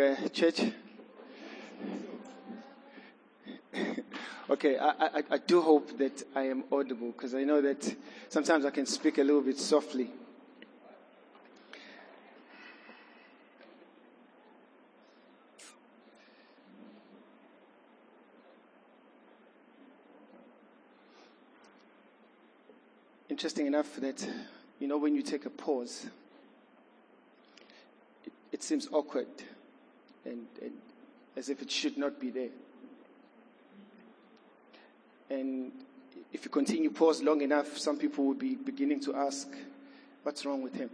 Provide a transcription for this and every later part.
uh, church. okay, I, I, I do hope that I am audible because I know that sometimes I can speak a little bit softly. Interesting enough that, you know, when you take a pause, it, it seems awkward and, and as if it should not be there. And if you continue pause long enough, some people will be beginning to ask, what's wrong with him?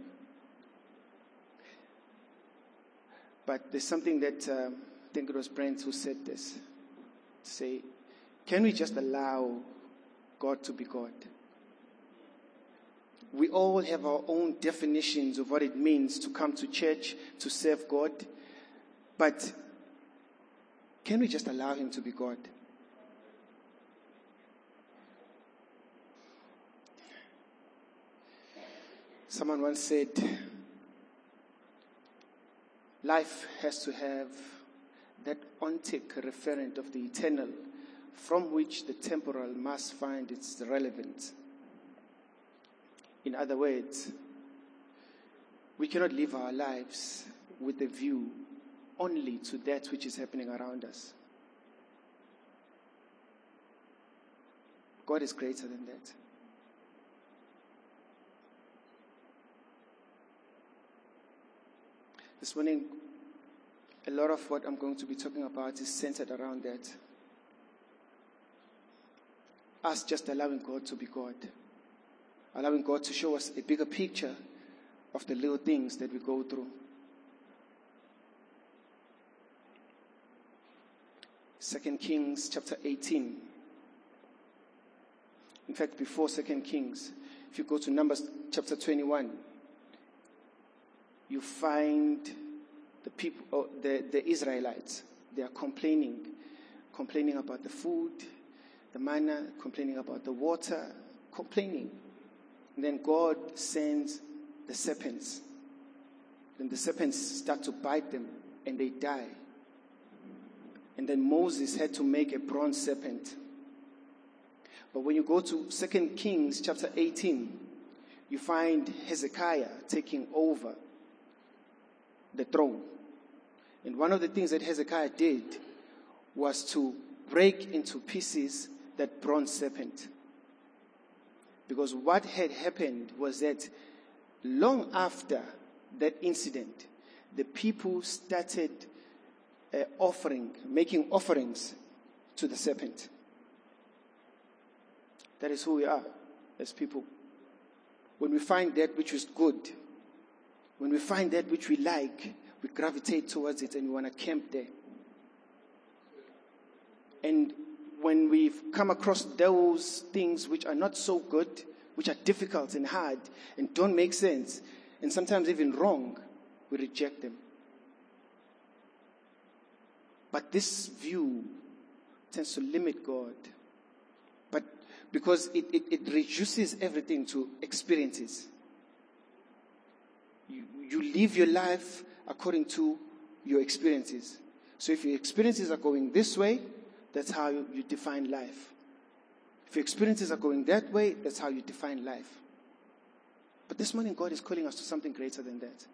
But there's something that um, I think it was Brent who said this. Say, can we just allow God to be God? We all have our own definitions of what it means to come to church, to serve God. But can we just allow Him to be God? Someone once said, life has to have that ontic referent of the eternal from which the temporal must find its relevance. In other words, we cannot live our lives with a view only to that which is happening around us. God is greater than that. This morning, a lot of what I'm going to be talking about is centered around that. Us just allowing God to be God, allowing God to show us a bigger picture of the little things that we go through. Second Kings chapter 18. In fact, before Second Kings, if you go to Numbers chapter 21, you find the people, oh, the, the Israelites, they are complaining, complaining about the food, the manna, complaining about the water, complaining. And then God sends the serpents. Then the serpents start to bite them and they die. And then Moses had to make a bronze serpent. But when you go to 2 Kings chapter 18, you find Hezekiah taking over the throne. And one of the things that Hezekiah did was to break into pieces that bronze serpent. Because what had happened was that long after that incident, the people started uh, offering, making offerings to the serpent. That is who we are as people. When we find that which is good, when we find that which we like, we gravitate towards it and we want to camp there. And when we've come across those things which are not so good, which are difficult and hard and don't make sense, and sometimes even wrong, we reject them. But this view tends to limit God. But because it, it, it reduces everything to experiences. You, you live your life according to your experiences. So if your experiences are going this way, that's how you, you define life. If your experiences are going that way, that's how you define life. But this morning, God is calling us to something greater than that.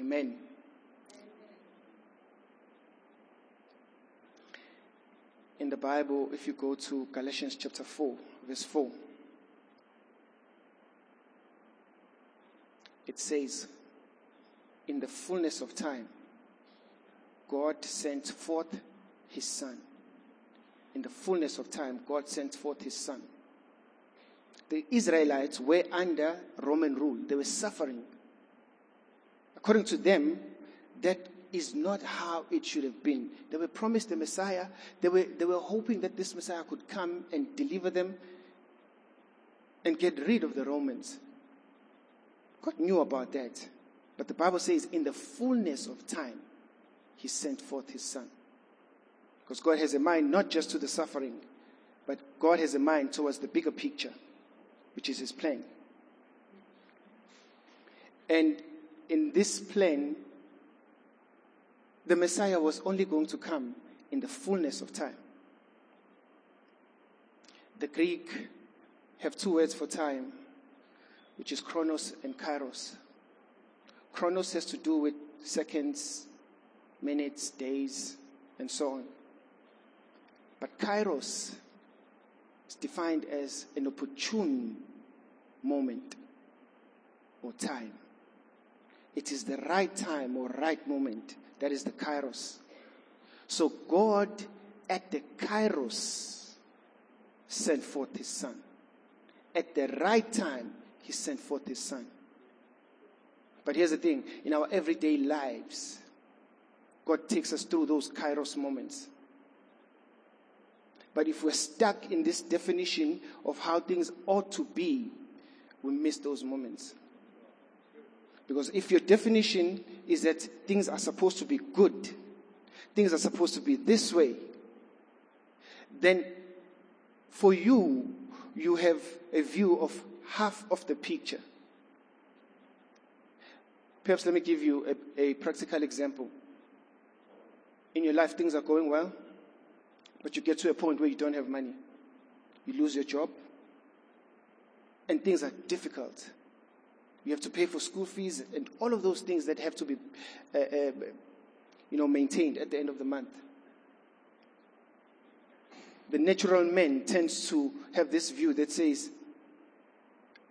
Amen. In the Bible, if you go to Galatians chapter 4, verse 4, it says, In the fullness of time, God sent forth his Son. In the fullness of time, God sent forth his Son. The Israelites were under Roman rule, they were suffering According to them, that is not how it should have been. They were promised the Messiah. They were, they were hoping that this Messiah could come and deliver them and get rid of the Romans. God knew about that. But the Bible says, in the fullness of time, He sent forth His Son. Because God has a mind not just to the suffering, but God has a mind towards the bigger picture, which is His plan. And in this plan, the Messiah was only going to come in the fullness of time. The Greek have two words for time, which is chronos and kairos. Chronos has to do with seconds, minutes, days, and so on. But kairos is defined as an opportune moment or time. It is the right time or right moment. That is the kairos. So God at the kairos sent forth his son. At the right time, he sent forth his son. But here's the thing in our everyday lives, God takes us through those kairos moments. But if we're stuck in this definition of how things ought to be, we miss those moments. Because if your definition is that things are supposed to be good, things are supposed to be this way, then for you, you have a view of half of the picture. Perhaps let me give you a, a practical example. In your life, things are going well, but you get to a point where you don't have money. You lose your job, and things are difficult. You have to pay for school fees and all of those things that have to be, uh, uh, you know, maintained at the end of the month. The natural man tends to have this view that says,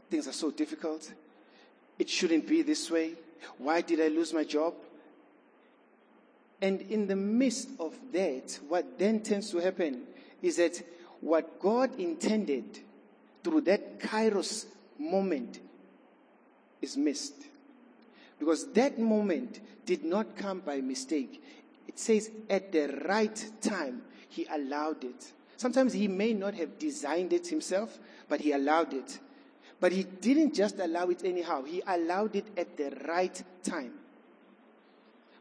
things are so difficult. It shouldn't be this way. Why did I lose my job? And in the midst of that, what then tends to happen is that what God intended through that kairos moment is missed. Because that moment did not come by mistake. It says at the right time, he allowed it. Sometimes he may not have designed it himself, but he allowed it. But he didn't just allow it anyhow, he allowed it at the right time.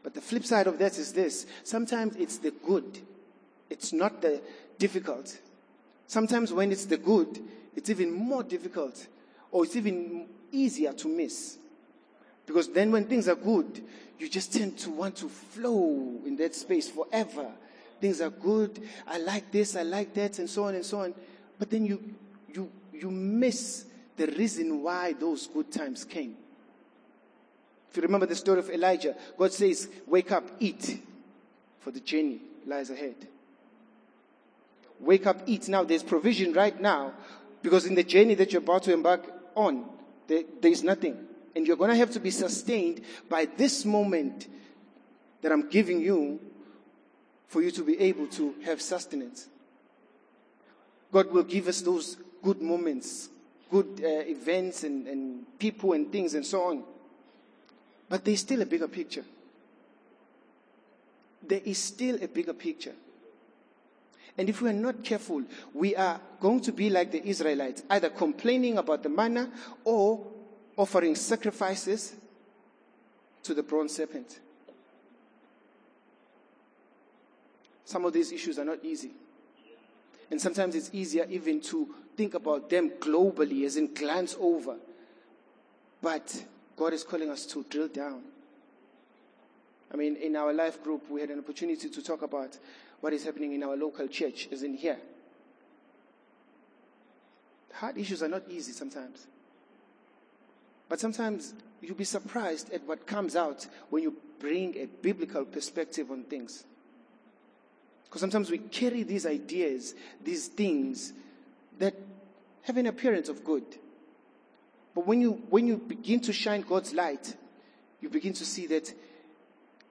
But the flip side of that is this sometimes it's the good, it's not the difficult. Sometimes when it's the good, it's even more difficult, or it's even easier to miss. Because then when things are good, you just tend to want to flow in that space forever. Things are good. I like this, I like that, and so on and so on. But then you, you, you miss the reason why those good times came. If you remember the story of Elijah, God says, Wake up, eat, for the journey lies ahead. Wake up, eat. Now, there's provision right now because in the journey that you're about to embark on, there, there's nothing. And you're going to have to be sustained by this moment that I'm giving you for you to be able to have sustenance. God will give us those good moments, good uh, events and, and people and things and so on. But there's still a bigger picture. There is still a bigger picture. And if we are not careful, we are going to be like the Israelites, either complaining about the manna or offering sacrifices to the bronze serpent. Some of these issues are not easy. And sometimes it's easier even to think about them globally, as in glance over. But God is calling us to drill down. I mean, in our life group, we had an opportunity to talk about what is happening in our local church, as in here. Hard issues are not easy sometimes. But sometimes you'll be surprised at what comes out when you bring a biblical perspective on things. Because sometimes we carry these ideas, these things that have an appearance of good. But when you, when you begin to shine God's light, you begin to see that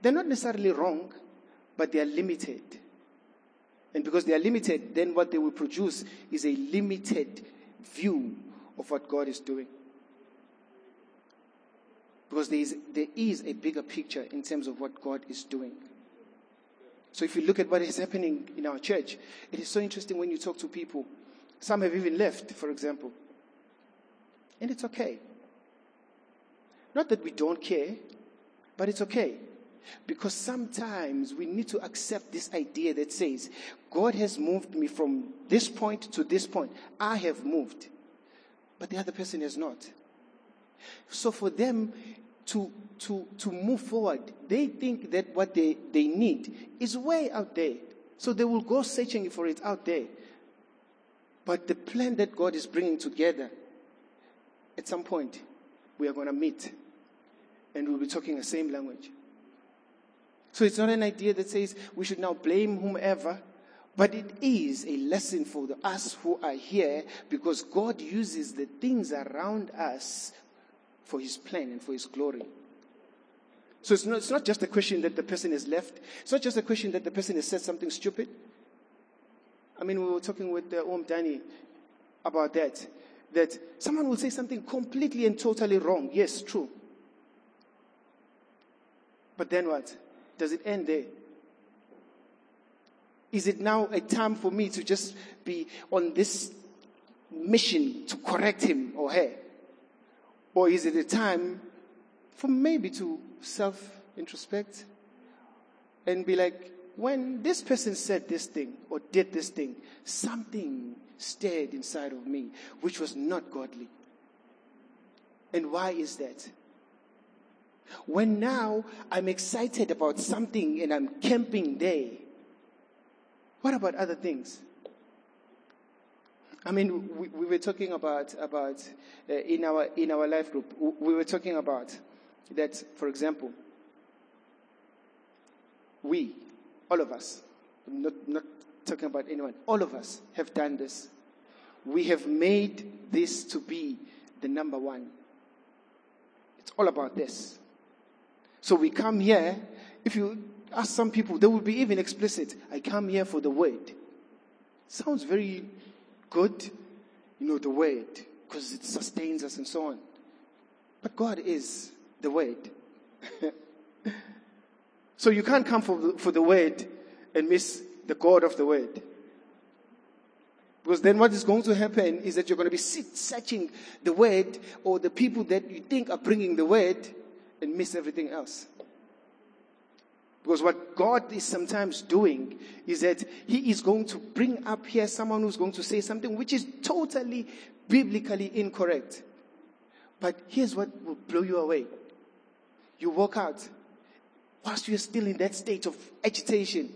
they're not necessarily wrong, but they are limited. And because they are limited, then what they will produce is a limited view of what God is doing. Because there is, there is a bigger picture in terms of what God is doing. So if you look at what is happening in our church, it is so interesting when you talk to people. Some have even left, for example. And it's okay. Not that we don't care, but it's okay. Because sometimes we need to accept this idea that says, God has moved me from this point to this point. I have moved. But the other person has not. So for them to, to, to move forward, they think that what they, they need is way out there. So they will go searching for it out there. But the plan that God is bringing together, at some point, we are going to meet and we'll be talking the same language. So it's not an idea that says we should now blame whomever, but it is a lesson for the, us who are here because God uses the things around us for His plan and for His glory. So it's not, it's not just a question that the person has left. It's not just a question that the person has said something stupid. I mean, we were talking with uh, Om Dani about that. That someone will say something completely and totally wrong. Yes, true. But then what? Does it end there? Is it now a time for me to just be on this mission to correct him or her? Or is it a time for maybe to self introspect and be like, when this person said this thing or did this thing, something stirred inside of me which was not godly. And why is that? When now I'm excited about something and I'm camping there, what about other things? I mean, we, we were talking about about uh, in our in our life group. We were talking about that, for example, we, all of us, I'm not not talking about anyone, all of us have done this. We have made this to be the number one. It's all about this. So we come here, if you ask some people, they will be even explicit. I come here for the word. Sounds very good, you know, the word, because it sustains us and so on. But God is the word. so you can't come for the, for the word and miss the God of the word. Because then what is going to happen is that you're going to be searching the word or the people that you think are bringing the word and miss everything else. Because what God is sometimes doing is that He is going to bring up here someone who's going to say something which is totally biblically incorrect. But here's what will blow you away. You walk out, whilst you're still in that state of agitation,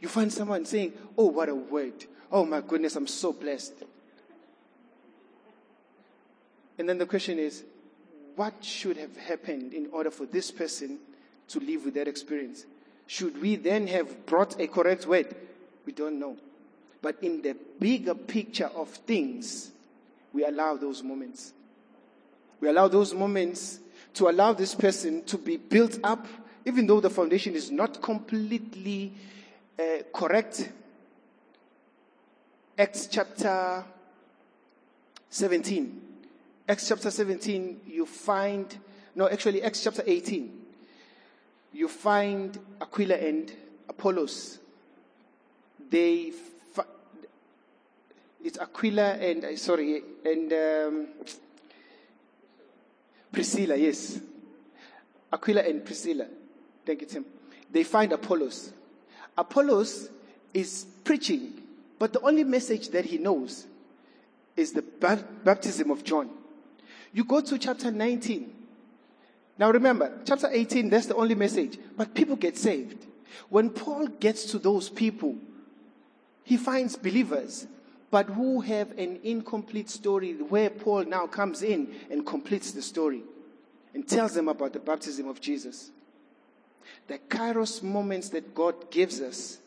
you find someone saying, Oh, what a word. Oh my goodness, I'm so blessed. And then the question is, what should have happened in order for this person to live with that experience? Should we then have brought a correct word? We don't know. But in the bigger picture of things, we allow those moments. We allow those moments to allow this person to be built up, even though the foundation is not completely uh, correct. Acts chapter 17. Acts chapter 17, you find, no, actually, Acts chapter 18, you find Aquila and Apollos. They, it's Aquila and, uh, sorry, and um, Priscilla, yes. Aquila and Priscilla. Thank you, Tim. They find Apollos. Apollos is preaching, but the only message that he knows is the baptism of John. You go to chapter 19. Now remember, chapter 18, that's the only message. But people get saved. When Paul gets to those people, he finds believers, but who have an incomplete story where Paul now comes in and completes the story and tells them about the baptism of Jesus. The kairos moments that God gives us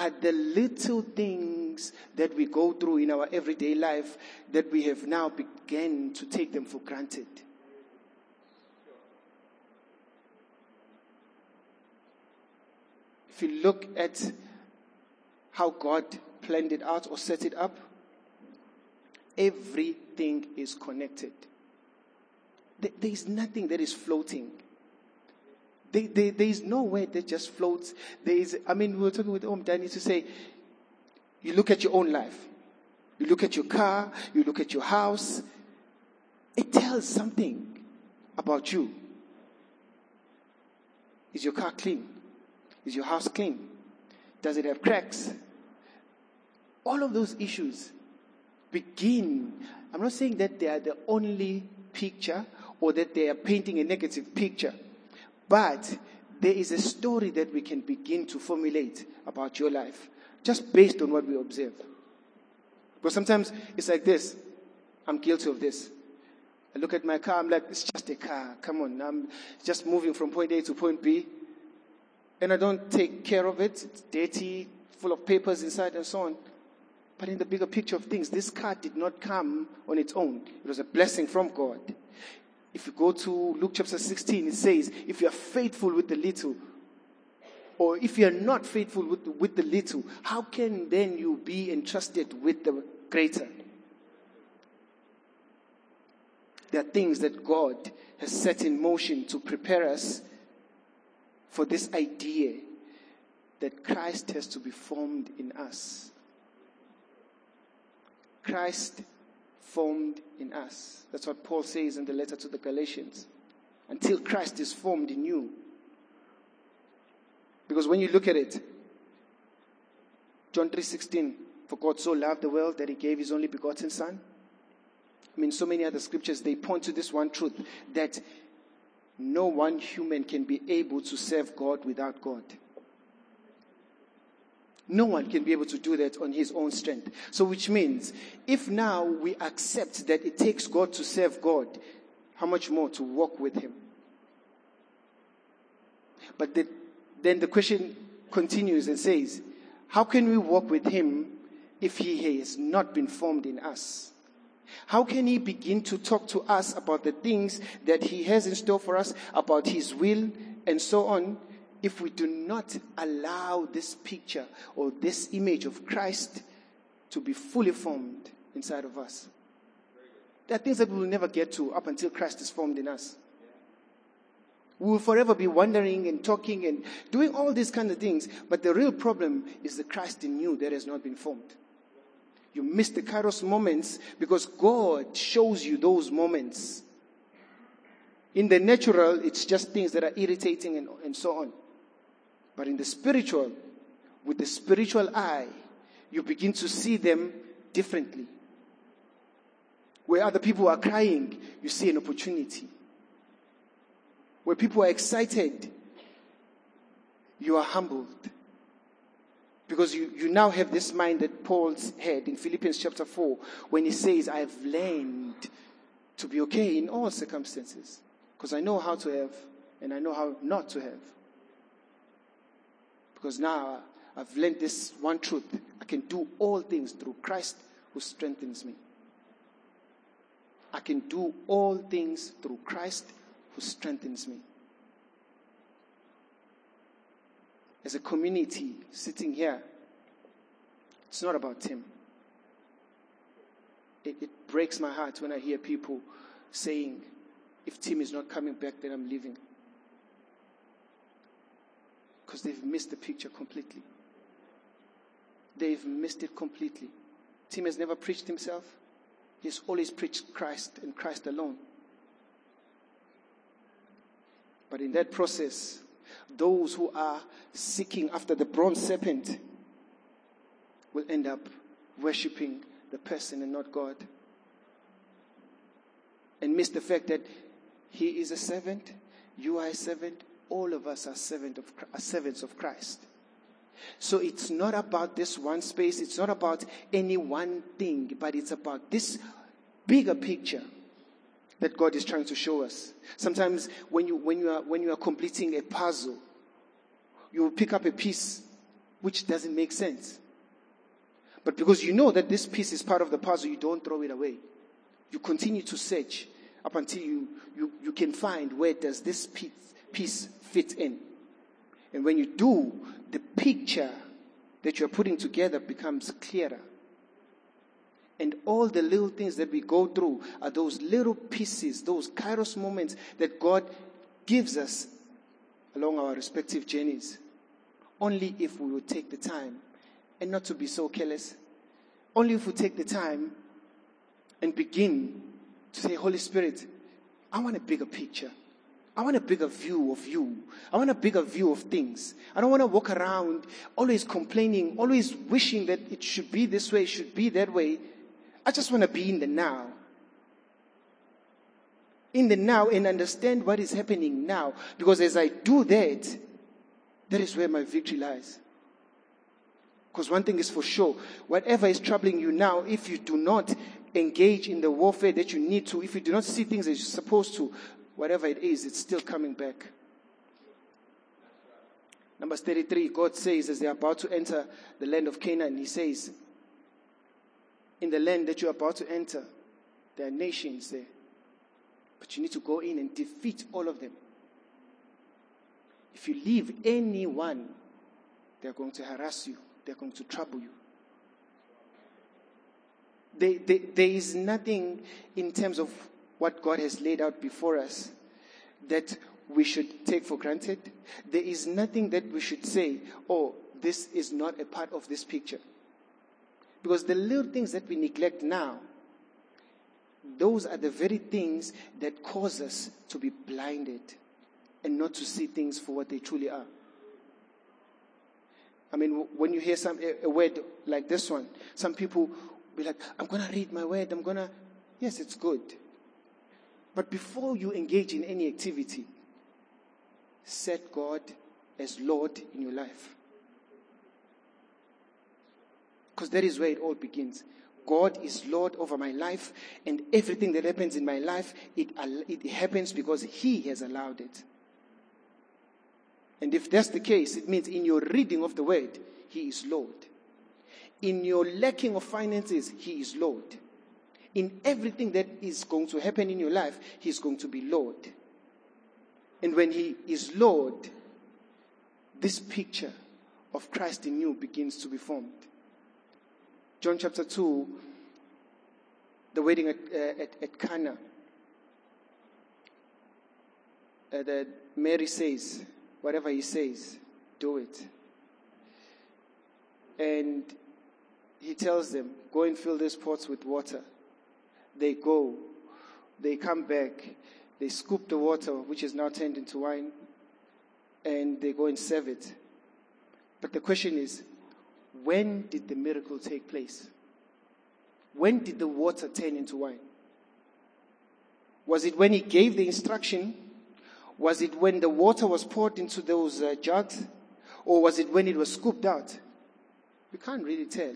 are the little things that we go through in our everyday life that we have now begun to take them for granted. If you look at how God planned it out or set it up, everything is connected. There is nothing that is floating. There, there, there is no way that just floats. There is, I mean, we were talking with Om Danny to say, you look at your own life. You look at your car, you look at your house. It tells something about you. Is your car clean? Is your house clean? Does it have cracks? All of those issues begin. I'm not saying that they are the only picture or that they are painting a negative picture, but there is a story that we can begin to formulate about your life just based on what we observe. But sometimes it's like this I'm guilty of this. I look at my car, I'm like, it's just a car. Come on, I'm just moving from point A to point B. And I don't take care of it. It's dirty, full of papers inside, and so on. But in the bigger picture of things, this car did not come on its own. It was a blessing from God. If you go to Luke chapter 16, it says, if you are faithful with the little, or if you are not faithful with the, with the little, how can then you be entrusted with the greater? There are things that God has set in motion to prepare us for this idea that Christ has to be formed in us. Christ formed in us. That's what Paul says in the letter to the Galatians. Until Christ is formed in you. Because when you look at it, John 3:16, for God so loved the world that he gave his only begotten son. I mean, so many other scriptures, they point to this one truth that no one human can be able to serve God without God. No one can be able to do that on his own strength. So, which means, if now we accept that it takes God to serve God, how much more to walk with him? But the, then the question continues and says, How can we walk with him if he has not been formed in us? How can he begin to talk to us about the things that he has in store for us, about his will, and so on, if we do not allow this picture or this image of Christ to be fully formed inside of us. There are things that we will never get to up until Christ is formed in us. We will forever be wondering and talking and doing all these kind of things, but the real problem is the Christ in you that has not been formed. You miss the Kairos moments because God shows you those moments. In the natural, it's just things that are irritating and, and so on. But in the spiritual, with the spiritual eye, you begin to see them differently. Where other people are crying, you see an opportunity. Where people are excited, you are humbled. Because you, you now have this mind that Paul's had in Philippians chapter 4 when he says, I have learned to be okay in all circumstances. Because I know how to have and I know how not to have. Because now I've learned this one truth. I can do all things through Christ who strengthens me. I can do all things through Christ who strengthens me. As a community sitting here, it's not about Tim. It, it breaks my heart when I hear people saying, if Tim is not coming back, then I'm leaving because they've missed the picture completely. They've missed it completely. Tim has never preached himself. He's always preached Christ and Christ alone. But in that process, those who are seeking after the bronze serpent will end up worshipping the person and not God. And miss the fact that he is a servant, you are a servant, all of us are, servant of, are servants of Christ. So it's not about this one space, it's not about any one thing, but it's about this bigger picture that God is trying to show us. Sometimes when you, when you, are, when you are completing a puzzle, you will pick up a piece which doesn't make sense. But because you know that this piece is part of the puzzle, you don't throw it away. You continue to search up until you, you, you can find where does this piece, piece fit in. And when you do, the picture that you're putting together becomes clearer. And all the little things that we go through are those little pieces, those kairos moments that God gives us along our respective journeys. Only if we would take the time and not to be so careless. Only if we take the time and begin to say, Holy Spirit, I want a bigger picture. I want a bigger view of you. I want a bigger view of things. I don't want to walk around always complaining, always wishing that it should be this way, it should be that way. I just want to be in the now. In the now and understand what is happening now. Because as I do that, that is where my victory lies. Because one thing is for sure whatever is troubling you now, if you do not engage in the warfare that you need to, if you do not see things as you're supposed to, whatever it is, it's still coming back. Numbers 33, God says, as they're about to enter the land of Canaan, He says, In the land that you're about to enter, there are nations there. But you need to go in and defeat all of them. If you leave anyone, they're going to harass you, they're going to trouble you. They, they, there is nothing in terms of what God has laid out before us that we should take for granted. There is nothing that we should say, oh, this is not a part of this picture. Because the little things that we neglect now, those are the very things that cause us to be blinded and not to see things for what they truly are. I mean, when you hear some a, word like this one, some people be like, I'm to read my word. I'm to. Yes, it's good. But before you engage in any activity, set God as Lord in your life. Because that is where it all begins. God is Lord over my life, and everything that happens in my life, it, it happens because He has allowed it. And if that's the case, it means in your reading of the word, He is Lord. In your lacking of finances, He is Lord. In everything that is going to happen in your life, He's going to be Lord. And when He is Lord, this picture of Christ in you begins to be formed. John chapter 2, the wedding at, uh, at, at Cana. Uh, that Mary says, whatever he says, do it. And he tells them, go and fill these pots with water. They go, they come back, they scoop the water, which is now turned into wine, and they go and serve it. But the question is, when did the miracle take place? When did the water turn into wine? Was it when he gave the instruction? Was it when the water was poured into those uh, jugs? Or was it when it was scooped out? We can't really tell.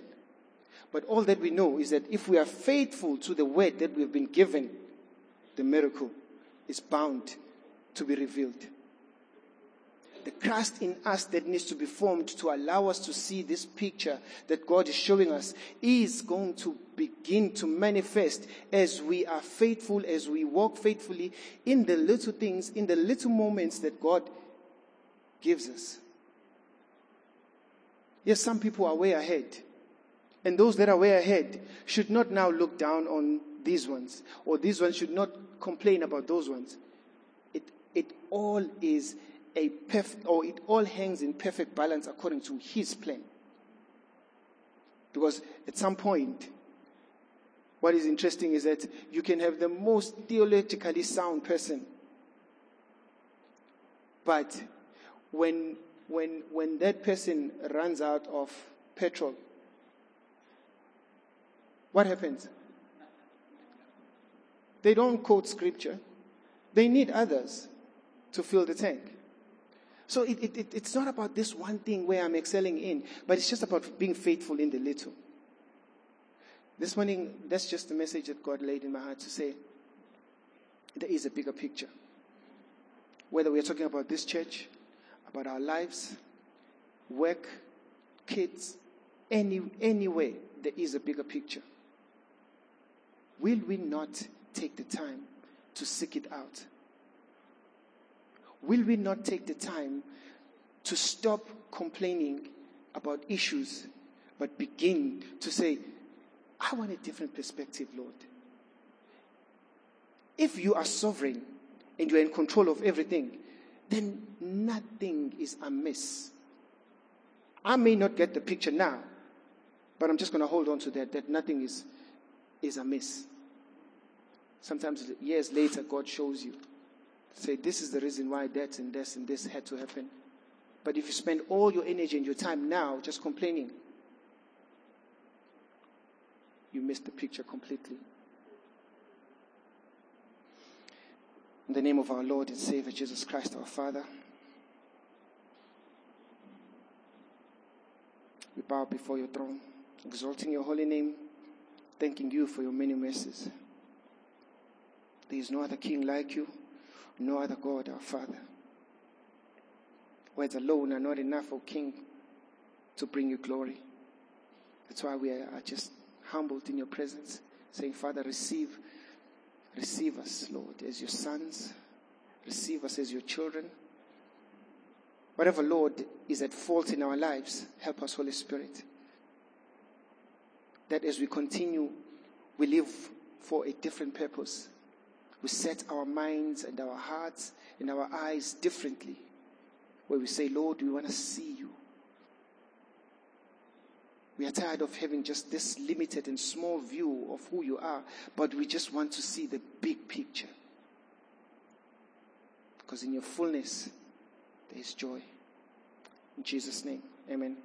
But all that we know is that if we are faithful to the word that we've been given, the miracle is bound to be revealed. The Christ in us that needs to be formed to allow us to see this picture that God is showing us is going to begin to manifest as we are faithful, as we walk faithfully in the little things, in the little moments that God gives us. Yes, some people are way ahead. And those that are way ahead should not now look down on these ones, or these ones should not complain about those ones. It, it all is a perfect, or it all hangs in perfect balance according to His plan. Because at some point, what is interesting is that you can have the most theologically sound person, but when when when that person runs out of petrol what happens? They don't quote scripture. They need others to fill the tank. So it, it, it's not about this one thing where I'm excelling in, but it's just about being faithful in the little. This morning, that's just the message that God laid in my heart to say there is a bigger picture. Whether we're talking about this church, about our lives, work, kids, any, anywhere, there is a bigger picture will we not take the time to seek it out? Will we not take the time to stop complaining about issues, but begin to say, I want a different perspective, Lord? If you are sovereign and you're in control of everything, then nothing is amiss. I may not get the picture now, but I'm just going to hold on to that, that nothing is is amiss. Sometimes years later, God shows you. Say, this is the reason why that and this and this had to happen. But if you spend all your energy and your time now just complaining, you miss the picture completely. In the name of our Lord and Savior Jesus Christ, our Father, we bow before your throne, exalting your holy name, thanking you for your many mercies. There is no other king like you, no other God, our Father. Words alone are not enough, O King, to bring you glory. That's why we are just humbled in your presence, saying, Father, receive Receive us, Lord, as your sons. Receive us as your children. Whatever, Lord, is at fault in our lives, help us, Holy Spirit. That as we continue, we live for a different purpose. We set our minds and our hearts and our eyes differently. Where we say, Lord, we want to see you. We are tired of having just this limited and small view of who you are, but we just want to see the big picture. Because in your fullness, there is joy. In Jesus' name, amen.